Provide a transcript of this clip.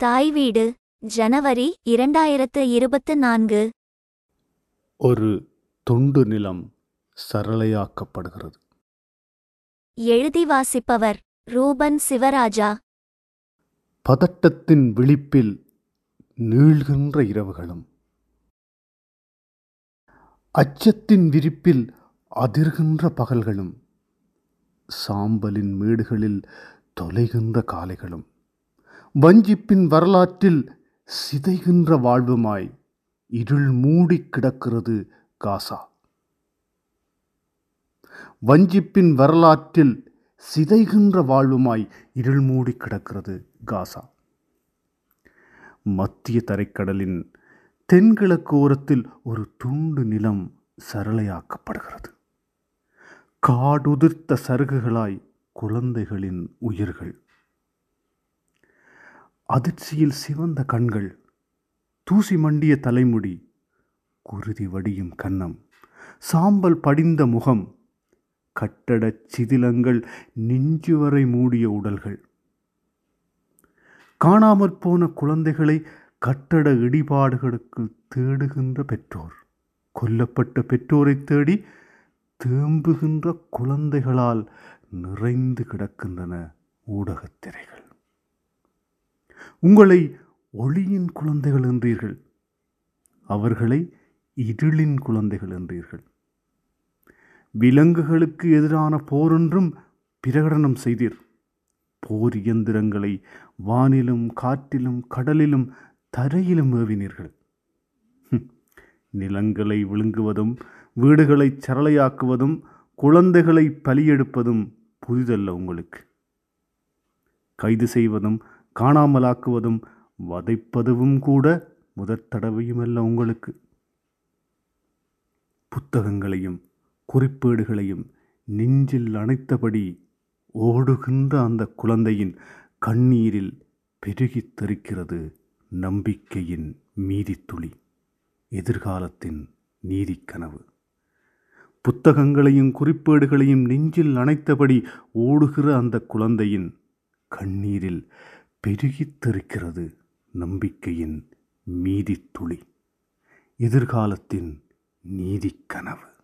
தாய் வீடு ஜனவரி இரண்டாயிரத்து இருபத்து நான்கு. ஒரு துண்டு நிலம் சரளையாக்கப்படுகிறது. எழுதி வாசிப்பவர் ரூபன் சிவராஜா. பதட்டத்தின் விழிப்பில் நீள்கின்ற இரவுகளும். அச்சத்தின் விரிப்பில் அதிர்கின்ற பகல்களும். சாம்பலின் மேடுகளில் தொலைகின்ற காலைகளும் வஞ்சிப்பின் வரலாற்றில் சிதைகின்ற வாழ்வுமாய் இருள் மூடிக் கிடக்கிறது காசா. வஞ்சிப்பின் வரலாற்றில் சிதைகின்ற வாழ்வுமாய் இருள் மூடி கிடக்கிறது காசா. மத்திய தரைக்கடலின் தென்கிழக்கு ஓரத்தில் ஒரு துண்டு நிலம் சரளையாக்கப்படுகிறது. காடுதிர்த்த சருகுகளாய் குழந்தைகளின் உயிர்கள். அதிர்ச்சியில் சிவந்த கண்கள் தூசி மண்டிய தலைமுடி குருதி வடியும் கன்னம் சாம்பல் படிந்த முகம் கட்டடச் சிதிலங்கள் நெஞ்சு வரை மூடிய உடல்கள். காணாமற் போன குழந்தைகளை கட்டட இடிபாடுகளுக்கு தேடுகின்ற பெற்றோர் கொல்லப்பட்ட பெற்றோரை தேடி தேம்புகின்ற குழந்தைகளால் நிறைந்து கிடக்கின்றன ஊடகத் திரைகள். உங்களை ஒளியின் குழந்தைகள் என்றீர்கள். அவர்களை இருளின் குழந்தைகள் என்றீர்கள். விலங்குகளுக்கு எதிரான போரொன்றும் பிரகடனம் செய்தீர். போர் இயந்திரங்களை வானிலும் காற்றிலும் கடலிலும் தரையிலும் ஏவினீர்கள். நிலங்களை விழுங்குவதும் வீடுகளை சரளையாக்குவதும் குழந்தைகளை பலியெடுப்பதும் புதிதல்ல உங்களுக்கு. கைது செய்வதும் காணாமலாக்குவதும் வதைப்பதுவும் கூட முதற் தடவையுமல்ல உங்களுக்கு. புத்தகங்களையும் குறிப்பேடுகளையும் நெஞ்சில் அணைத்தபடி ஓடுகின்ற அந்த குழந்தையின் கண்ணீரில் பெருகித் தெரிக்கிறது நம்பிக்கையின் மீதித்துளி எதிர்காலத்தின் நீதிக்கனவு புத்தகங்களையும் குறிப்பேடுகளையும் நெஞ்சில் அணைத்தபடி ஓடுகிற அந்த குழந்தையின் கண்ணீரில் பெருகித்தெருக்கிறது நம்பிக்கையின் மீதித்துளி. எதிர்காலத்தின் நீதிக்கனவு.